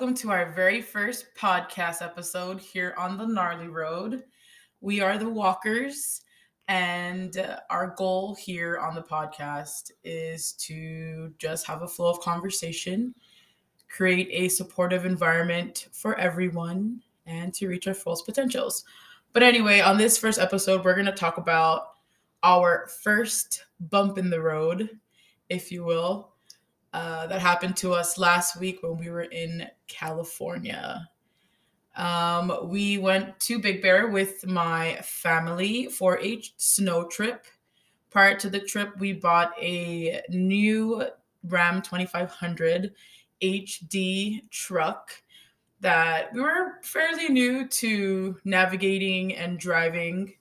welcome to our very first podcast episode here on the Gnarly Road. We are the Walkers, and uh, our goal here on the podcast is to just have a flow of conversation, create a supportive environment for everyone, and to reach our fullest potentials. But anyway, on this first episode, we're going to talk about our first bump in the road, if you will uh, that happened to us last week when we were in California. Um, we went to Big Bear with my family for a snow trip. Prior to the trip, we bought a new Ram 2500 HD truck that we were fairly new to navigating and driving.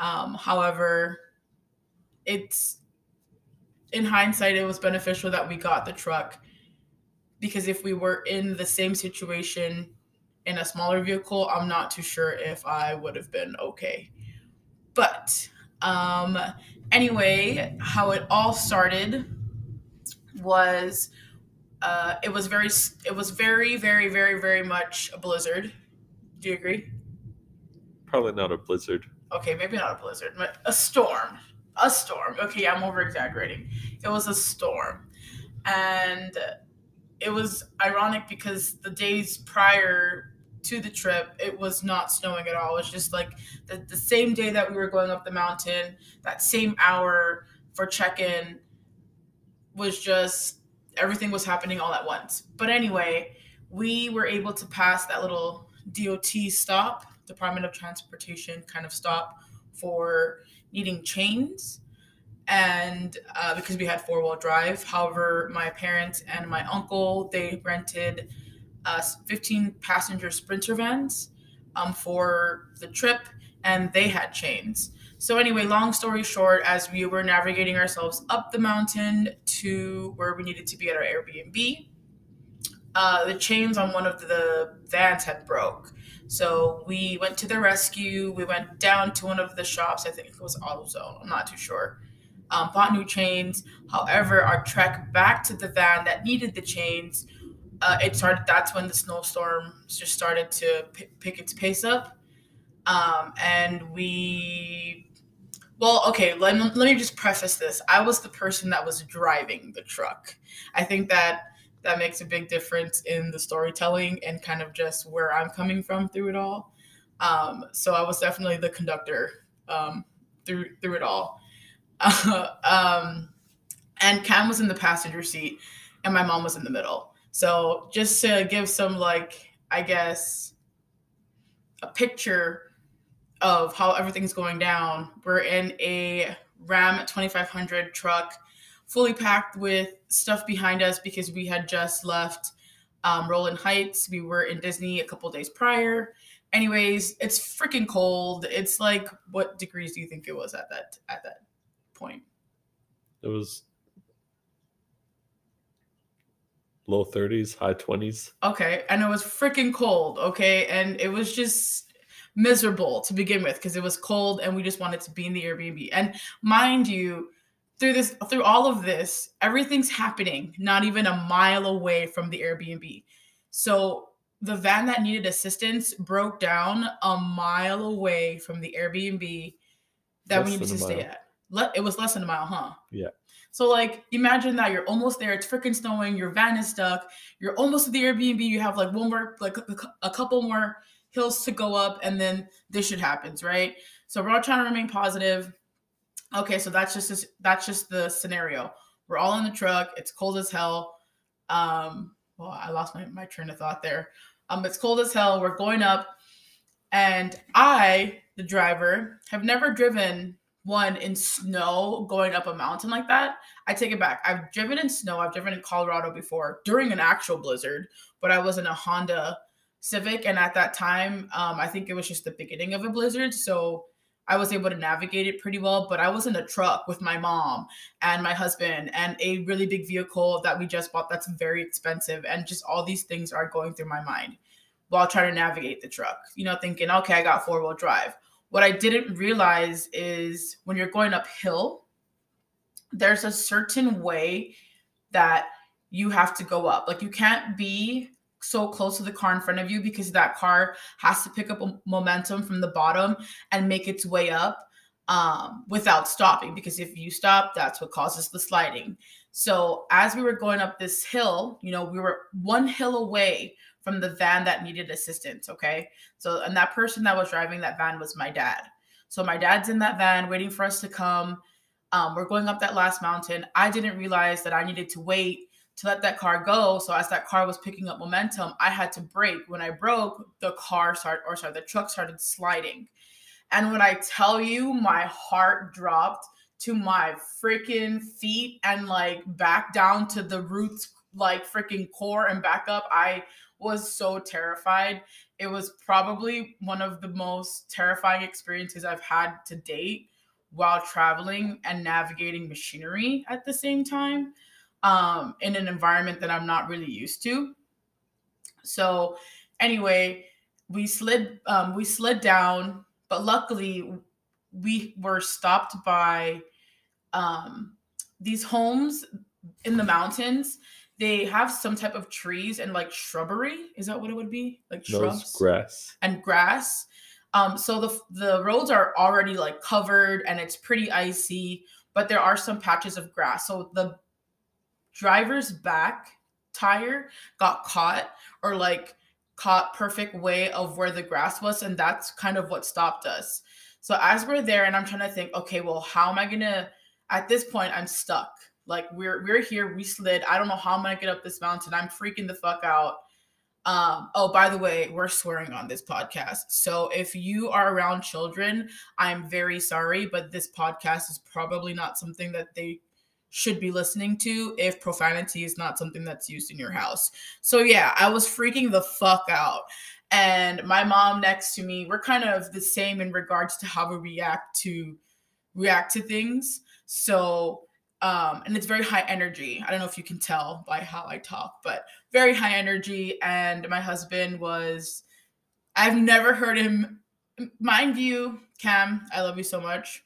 Um, however, it's in hindsight, it was beneficial that we got the truck because if we were in the same situation in a smaller vehicle, I'm not too sure if I would have been okay. But um, anyway, how it all started was uh, it was very it was very very very very much a blizzard. Do you agree? Probably not a blizzard. Okay, maybe not a blizzard, but a storm a storm. Okay, I'm over exaggerating. It was a storm. And it was ironic because the days prior to the trip, it was not snowing at all. It was just like the, the same day that we were going up the mountain, that same hour for check in was just everything was happening all at once. But anyway, we were able to pass that little DOT stop, Department of Transportation kind of stop for needing chains and uh, because we had four wheel drive. However my parents and my uncle they rented uh, 15 passenger sprinter vans um, for the trip and they had chains. So anyway long story short as we were navigating ourselves up the mountain to where we needed to be at our airbnb uh, the chains on one of the vans had broke so we went to the rescue. We went down to one of the shops. I think it was AutoZone. I'm not too sure. Um, bought new chains. However, our trek back to the van that needed the chains, uh, it started. That's when the snowstorm just started to p- pick its pace up, um, and we. Well, okay. Let, let me just preface this. I was the person that was driving the truck. I think that that makes a big difference in the storytelling and kind of just where I'm coming from through it all. Um, so I was definitely the conductor um, through through it all. um, and Cam was in the passenger seat, and my mom was in the middle. So just to give some like I guess a picture of how everything's going down, we're in a Ram 2500 truck fully packed with stuff behind us because we had just left um, Rowland Heights. We were in Disney a couple days prior. Anyways, it's freaking cold. It's like what degrees do you think it was at that at that point? It was low 30s, high 20s. Okay, and it was freaking cold, okay? And it was just miserable to begin with because it was cold and we just wanted to be in the Airbnb. And mind you, through this through all of this everything's happening not even a mile away from the airbnb. So the van that needed assistance broke down a mile away from the airbnb that less we needed to stay at. It was less than a mile huh? Yeah. So like imagine that you're almost there it's freaking snowing your van is stuck you're almost at the airbnb you have like one more like a, a couple more hills to go up and then this shit happens right? So we're all trying to remain positive Okay, so that's just that's just the scenario. We're all in the truck. It's cold as hell. Um, well, I lost my, my train of thought there. Um, it's cold as hell. We're going up, and I, the driver, have never driven one in snow going up a mountain like that. I take it back. I've driven in snow. I've driven in Colorado before during an actual blizzard, but I was in a Honda Civic, and at that time, um, I think it was just the beginning of a blizzard, so I was able to navigate it pretty well, but I was in a truck with my mom and my husband and a really big vehicle that we just bought that's very expensive. And just all these things are going through my mind while trying to navigate the truck, you know, thinking, okay, I got four wheel drive. What I didn't realize is when you're going uphill, there's a certain way that you have to go up. Like you can't be so close to the car in front of you because that car has to pick up momentum from the bottom and make its way up um, without stopping. Because if you stop, that's what causes the sliding. So as we were going up this hill, you know, we were one hill away from the van that needed assistance. Okay. So, and that person that was driving that van was my dad. So my dad's in that van waiting for us to come. Um, we're going up that last mountain. I didn't realize that I needed to wait to let that car go. So as that car was picking up momentum, I had to brake. When I broke, the car started, or sorry, the truck started sliding. And when I tell you, my heart dropped to my freaking feet and like back down to the roots, like freaking core and back up. I was so terrified. It was probably one of the most terrifying experiences I've had to date while traveling and navigating machinery at the same time um, in an environment that I'm not really used to. So, anyway, we slid um, we slid down, but luckily we were stopped by um, these homes in the mountains. They have some type of trees and like shrubbery. Is that what it would be? Like shrubs, no, grass, and grass. Um, so the the roads are already like covered and it's pretty icy, but there are some patches of grass. So the driver's back tire got caught or like caught perfect way of where the grass was and that's kind of what stopped us. So as we're there and i'm trying to think okay well how am i gonna at this point i'm stuck. Like we're we're here we slid. I don't know how i'm gonna get up this mountain. I'm freaking the fuck out. Um oh by the way we're swearing on this podcast. So if you are around children i'm very sorry but this podcast is probably not something that they should be listening to if profanity is not something that's used in your house. So yeah, I was freaking the fuck out. And my mom next to me, we're kind of the same in regards to how we react to react to things. So um and it's very high energy. I don't know if you can tell by how I talk, but very high energy and my husband was I've never heard him mind you, Cam, I love you so much.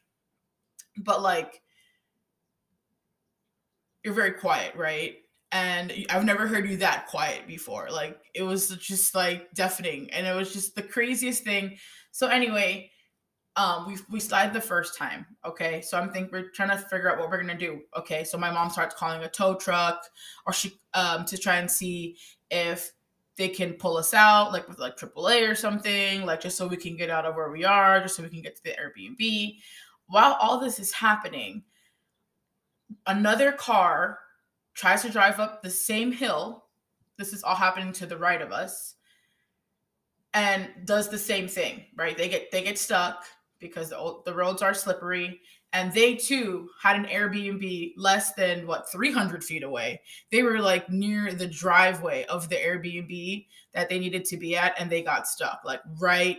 But like you're very quiet, right? And I've never heard you that quiet before. Like it was just like deafening, and it was just the craziest thing. So anyway, um, we we slide the first time. Okay, so I'm think we're trying to figure out what we're gonna do. Okay, so my mom starts calling a tow truck, or she um to try and see if they can pull us out, like with like AAA or something, like just so we can get out of where we are, just so we can get to the Airbnb. While all this is happening, another car tries to drive up the same hill. This is all happening to the right of us. And does the same thing, right? They get they get stuck because the, the roads are slippery and they too had an Airbnb less than what 300 feet away. They were like near the driveway of the Airbnb that they needed to be at, and they got stuck like right,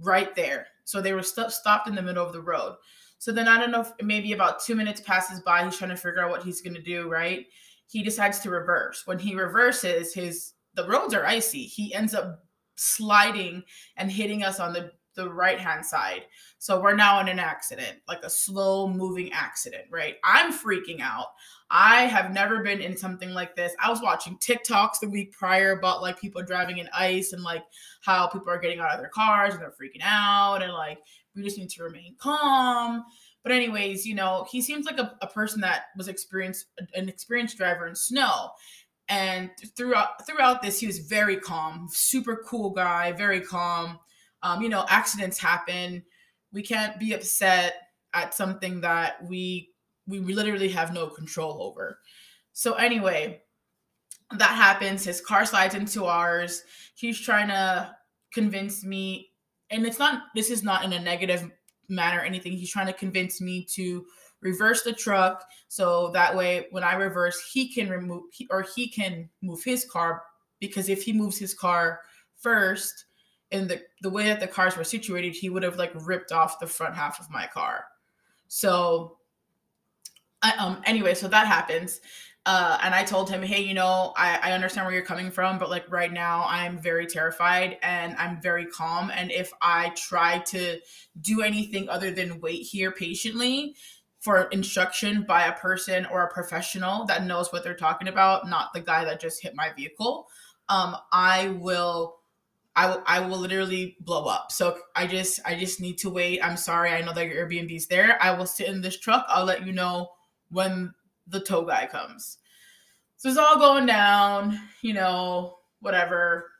right there. So they were st- stopped in the middle of the road. So then I don't know if maybe about two minutes passes by. He's trying to figure out what he's going to do, right? He decides to reverse. When he reverses, his the roads are icy. He ends up sliding and hitting us on the the right hand side. So we're now in an accident, like a slow moving accident, right? I'm freaking out. I have never been in something like this. I was watching TikToks the week prior about like people driving in ice and like how people are getting out of their cars and they're freaking out and like we just need to remain calm. But anyways, you know, he seems like a, a person that was experienced an experienced driver in snow. And throughout throughout this, he was very calm, super cool guy, very calm. Um, you know, accidents happen. We can't be upset at something that we we literally have no control over. So anyway, that happens. His car slides into ours. He's trying to convince me and it's not this is not in a negative manner or anything he's trying to convince me to reverse the truck so that way when i reverse he can remove or he can move his car because if he moves his car first in the the way that the cars were situated he would have like ripped off the front half of my car so I, um anyway so that happens uh, and I told him, hey, you know, I, I understand where you're coming from, but like right now I'm very terrified and I'm very calm. And if I try to do anything other than wait here patiently for instruction by a person or a professional that knows what they're talking about, not the guy that just hit my vehicle, um, I will. I will, I will literally blow up. So I just I just need to wait. I'm sorry. I know that your Airbnb's there. I will sit in this truck. I'll let you know when the tow guy comes. So it's all going down, you know, whatever.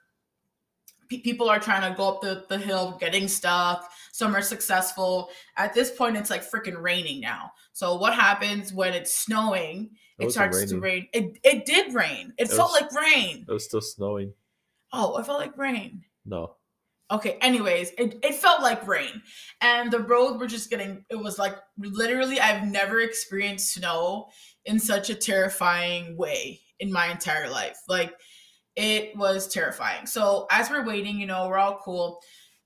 P- people are trying to go up the, the hill, getting stuck. Some are successful. At this point, it's like freaking raining now. So what happens when it's snowing? It It starts to rain. It it did rain. It, It felt was- like rain. It was still snowing. Oh, it felt like rain. No. Okay, anyways, it, it felt like rain. And the road were just getting it was like literally I've never experienced snow in such a terrifying way in my entire life. Like it was terrifying. So as we're waiting, you know, we're all cool.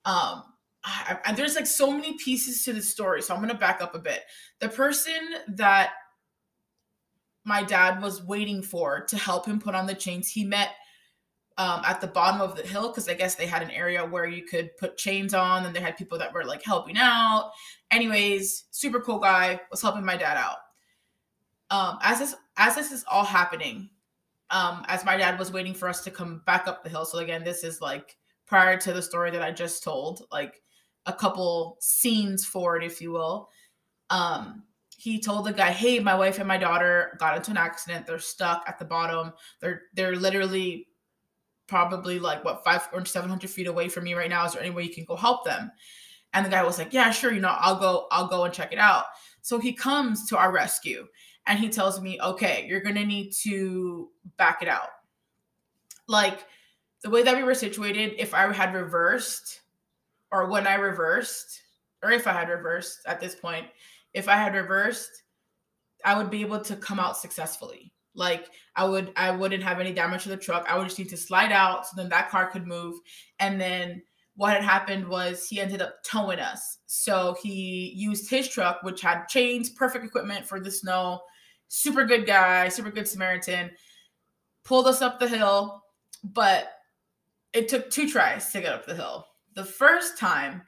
Um I, I- there's like so many pieces to the story. So I'm gonna back up a bit. The person that my dad was waiting for to help him put on the chains, he met um, at the bottom of the hill because I guess they had an area where you could put chains on, and they had people that were like helping out. Anyways, super cool guy was helping my dad out. Um, as this as this is all happening, um, as my dad was waiting for us to come back up the hill. So again, this is like prior to the story that I just told, like a couple scenes forward, if you will. Um, he told the guy, "Hey, my wife and my daughter got into an accident. They're stuck at the bottom. They're they're literally probably like what five or seven hundred feet away from me right now. Is there any way you can go help them?" And the guy was like, "Yeah, sure. You know, I'll go. I'll go and check it out." So he comes to our rescue and he tells me, "Okay, you're gonna need to back it out." Like the way that we were situated, if I had reversed, or when I reversed, or if I had reversed at this point, if I had reversed, I would be able to come out successfully. Like I would, I wouldn't have any damage to the truck. I would just need to slide out so then that car could move. And then what had happened was he ended up towing us. So he used his truck, which had chains, perfect equipment for the snow, super good guy, super good Samaritan, pulled us up the hill, but it took two tries to get up the hill. The first time,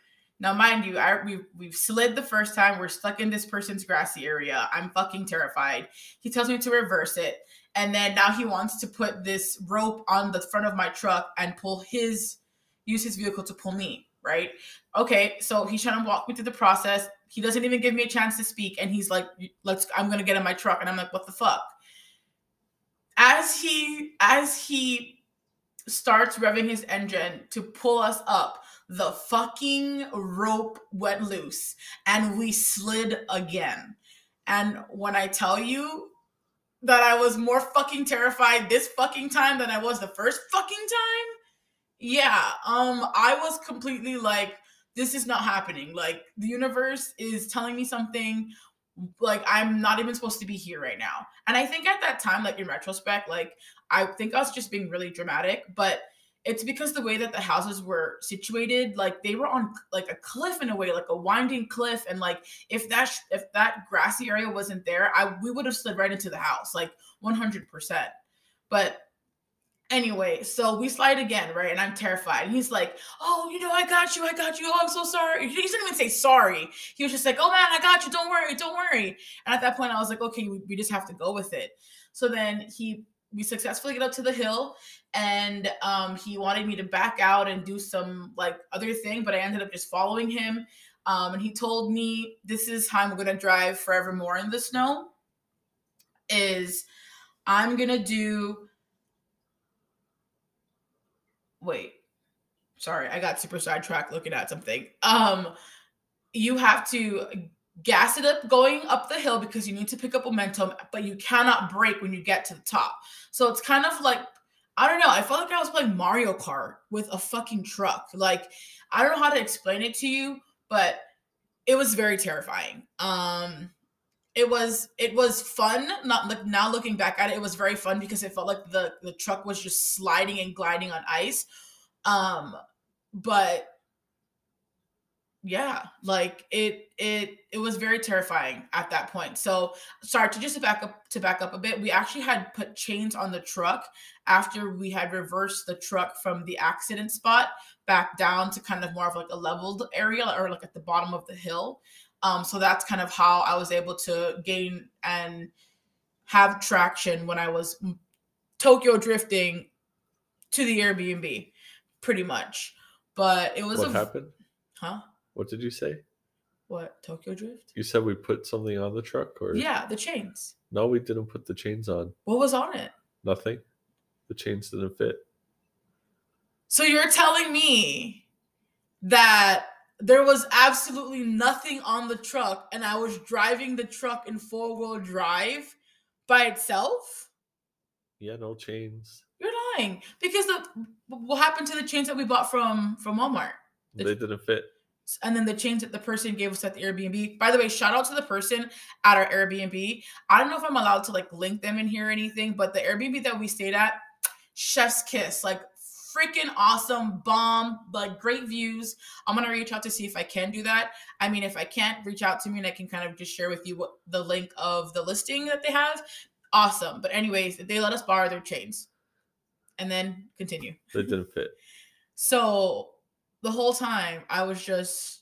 now mind you, I we we've slid the first time. We're stuck in this person's grassy area. I'm fucking terrified. He tells me to reverse it, and then now he wants to put this rope on the front of my truck and pull his use his vehicle to pull me. Right? Okay, so he's trying to walk me through the process. He doesn't even give me a chance to speak, and he's like, "Let's. I'm gonna get in my truck," and I'm like, "What the fuck?" As he as he starts revving his engine to pull us up, the fucking rope went loose and we slid again. And when I tell you that I was more fucking terrified this fucking time than I was the first fucking time, yeah, um I was completely like this is not happening. Like the universe is telling me something like I'm not even supposed to be here right now. And I think at that time like in retrospect like I think I was just being really dramatic, but it's because the way that the houses were situated, like they were on like a cliff in a way, like a winding cliff, and like if that sh- if that grassy area wasn't there, I we would have slid right into the house, like one hundred percent. But anyway, so we slide again, right? And I'm terrified. And he's like, "Oh, you know, I got you, I got you. Oh, I'm so sorry." He didn't even say sorry. He was just like, "Oh man, I got you. Don't worry, don't worry." And at that point, I was like, "Okay, we, we just have to go with it." So then he we successfully get up to the hill and um, he wanted me to back out and do some like other thing but i ended up just following him. Um, and he told me this is how i'm going to drive forevermore in the snow is i'm going to do wait. Sorry i got super sidetracked looking at something. Um you have to gas it up going up the hill because you need to pick up momentum, but you cannot brake when you get to the top. So it's kind of like I don't know. I felt like I was playing Mario Kart with a fucking truck. Like I don't know how to explain it to you, but it was very terrifying. Um it was it was fun. Not like now looking back at it, it was very fun because it felt like the the truck was just sliding and gliding on ice. Um but yeah like it it it was very terrifying at that point so sorry to just to back up to back up a bit we actually had put chains on the truck after we had reversed the truck from the accident spot back down to kind of more of like a leveled area or like at the bottom of the hill um so that's kind of how i was able to gain and have traction when i was tokyo drifting to the Airbnb, pretty much. But it was What a happened? huh? What did you say? What Tokyo Drift? You said we put something on the truck, or Yeah, the chains. No, we didn't put the chains on. What was on it? Nothing. The chains didn't fit. So you're telling me that there was absolutely nothing on the truck and I was driving the truck in four-wheel drive by itself? Yeah, no chains. You're lying. Because the what happened to the chains that we bought from from Walmart? The- They didn't fit. And then the chains that the person gave us at the Airbnb. By the way, shout out to the person at our Airbnb. I don't know if I'm allowed to like link them in here or anything, but the Airbnb that we stayed at, chef's kiss, like freaking awesome, bomb, like great views. I'm gonna reach out to see if I can do that. I mean, if I can't, reach out to me and I can kind of just share with you what the link of the listing that they have. Awesome. But anyways, they let us borrow their chains. And then continue. They didn't fit. So the whole time I was just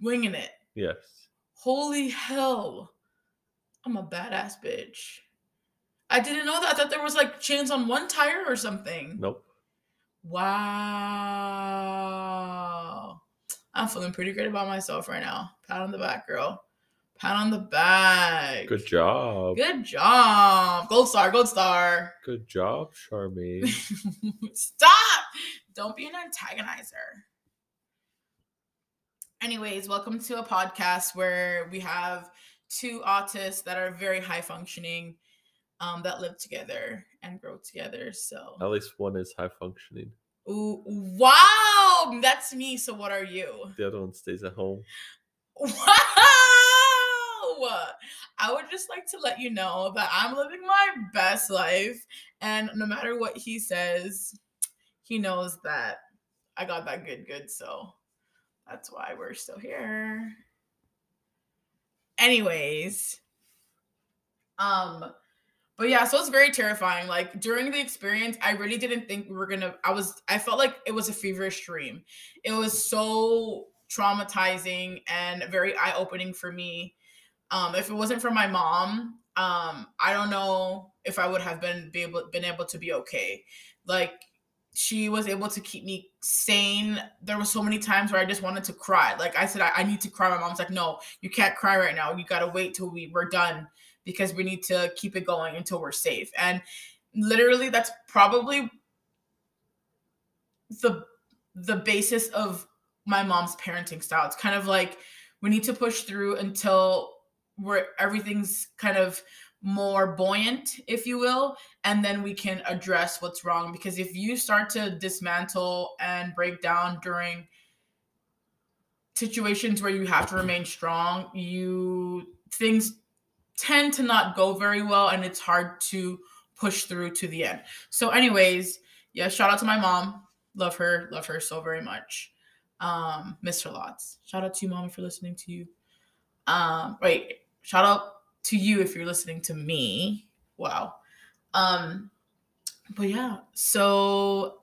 winging it. Yes. Holy hell. I'm a badass bitch. I didn't know that. I thought there was like chains on one tire or something. Nope. Wow. I'm feeling pretty great about myself right now. Pat on the back, girl. Pat on the back. Good job. Good job. Gold star, gold star. Good job, Charmaine. Stop! Don't be an antagonizer. Anyways, welcome to a podcast where we have two autists that are very high functioning, um, that live together and grow together. So, At least one is high functioning. Ooh, wow, that's me. So, what are you? The other one stays at home. Wow! I would just like to let you know that I'm living my best life. And no matter what he says, he knows that I got that good, good. So that's why we're still here. Anyways, um, but yeah, so it's very terrifying. Like during the experience, I really didn't think we were gonna. I was, I felt like it was a feverish dream. It was so traumatizing and very eye opening for me. Um, if it wasn't for my mom, um, I don't know if I would have been be able been able to be okay. Like she was able to keep me sane. There were so many times where I just wanted to cry. Like I said, I, I need to cry. My mom's like, no, you can't cry right now. You gotta wait till we we're done because we need to keep it going until we're safe. And literally, that's probably the the basis of my mom's parenting style. It's kind of like we need to push through until where everything's kind of more buoyant, if you will, and then we can address what's wrong. Because if you start to dismantle and break down during situations where you have to remain strong, you things tend to not go very well and it's hard to push through to the end. So, anyways, yeah, shout out to my mom. Love her, love her so very much. Um, her lots. Shout out to you, mom, for listening to you. Um, wait, shout out to you if you're listening to me. Wow. Um, but yeah, so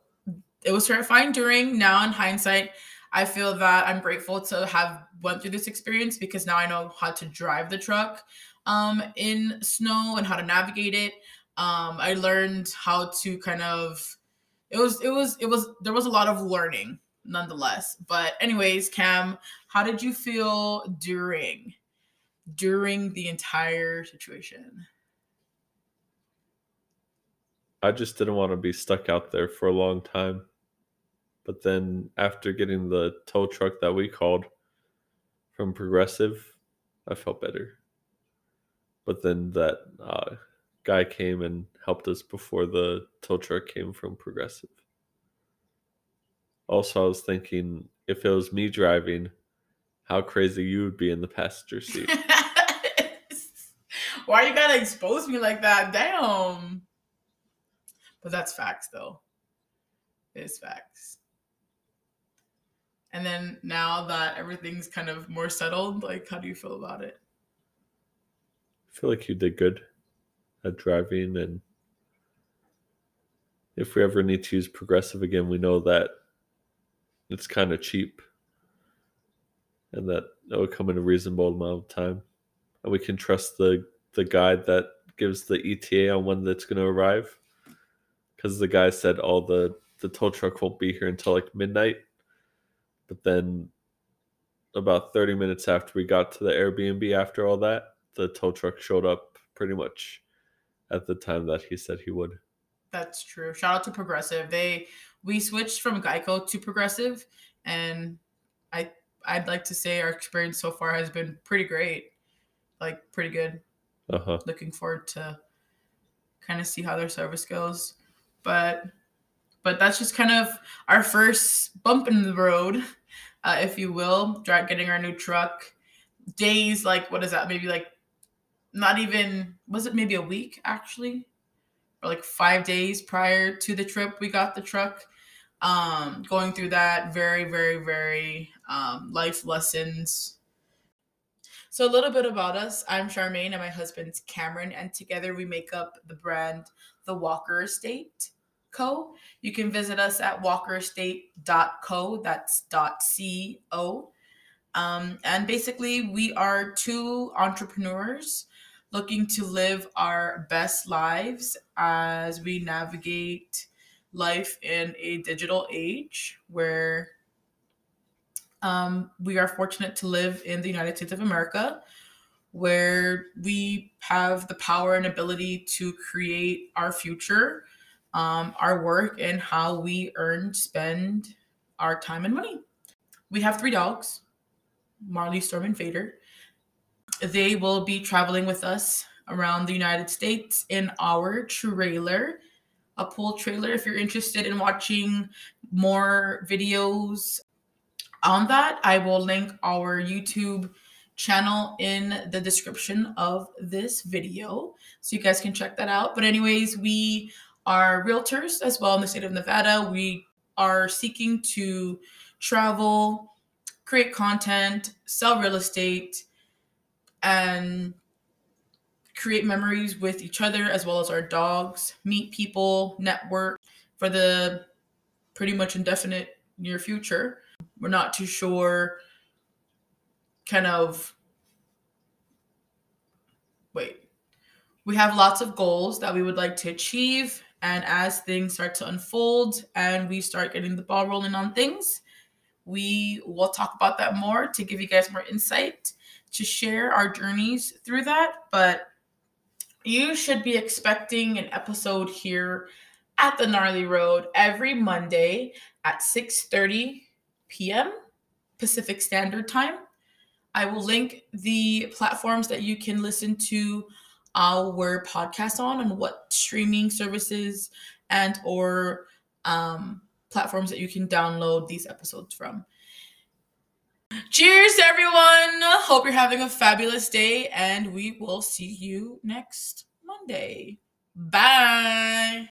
it was terrifying during. Now, in hindsight, I feel that I'm grateful to have went through this experience because now I know how to drive the truck um, in snow and how to navigate it. Um, I learned how to kind of. It was. It was. It was. There was a lot of learning, nonetheless. But anyways, Cam, how did you feel during? During the entire situation? I just didn't want to be stuck out there for a long time. But then after getting the tow truck that we called from Progressive, I felt better. But then that uh, guy came and helped us before the tow truck came from Progressive. Also, I was thinking if it was me driving, how crazy you would be in the passenger seat. Why you gotta expose me like that? Damn. But that's facts, though. It is facts. And then now that everything's kind of more settled, like, how do you feel about it? I feel like you did good at driving, and if we ever need to use progressive again, we know that it's kind of cheap, and that it would come in a reasonable amount of time, and we can trust the the guide that gives the ETA on when that's going to arrive, because the guy said all the the tow truck won't be here until like midnight. But then about 30 minutes after we got to the Airbnb after all that, the tow truck showed up pretty much at the time that he said he would. That's true. Shout out to Progressive. They we switched from Geico to Progressive and I I'd like to say our experience so far has been pretty great. Like pretty good. Uh-huh. Looking forward to kind of see how their service goes. But but that's just kind of our first bump in the road, uh, if you will, getting our new truck. Days like what is that? Maybe like not even was it maybe a week actually or like five days prior to the trip we got the truck um going through that very very very um life lessons so a little bit about us. I'm charmaine and my husband's cameron and together we make up the brand the walker estate co. You can visit us at walkerestate.co that's co um, and basically we are two entrepreneurs looking to live our best lives as we navigate life in a digital age where um, we are fortunate to live in the United States of America, where we have the power and ability to create our future, um, our work, and how we earn, spend our time and money. We have three dogs Marley, Storm, and Vader they will be traveling with us around the United States in our trailer, a pool trailer. If you're interested in watching more videos on that, I will link our YouTube channel in the description of this video so you guys can check that out. But, anyways, we are realtors as well in the state of Nevada. We are seeking to travel, create content, sell real estate and create memories with each other as well as our dogs, meet people, network for the pretty much indefinite near future. We're not too sure kind of wait. We have lots of goals that we would like to achieve and as things start to unfold and we start getting the ball rolling on things, we will talk about that more to give you guys more insight to share our journeys through that, but you should be expecting an episode here at the Gnarly Road every Monday at 6:30 p.m. Pacific Standard Time. I will link the platforms that you can listen to our podcast on and what streaming services and or um, platforms that you can download these episodes from. Cheers, everyone. Hope you're having a fabulous day, and we will see you next Monday. Bye.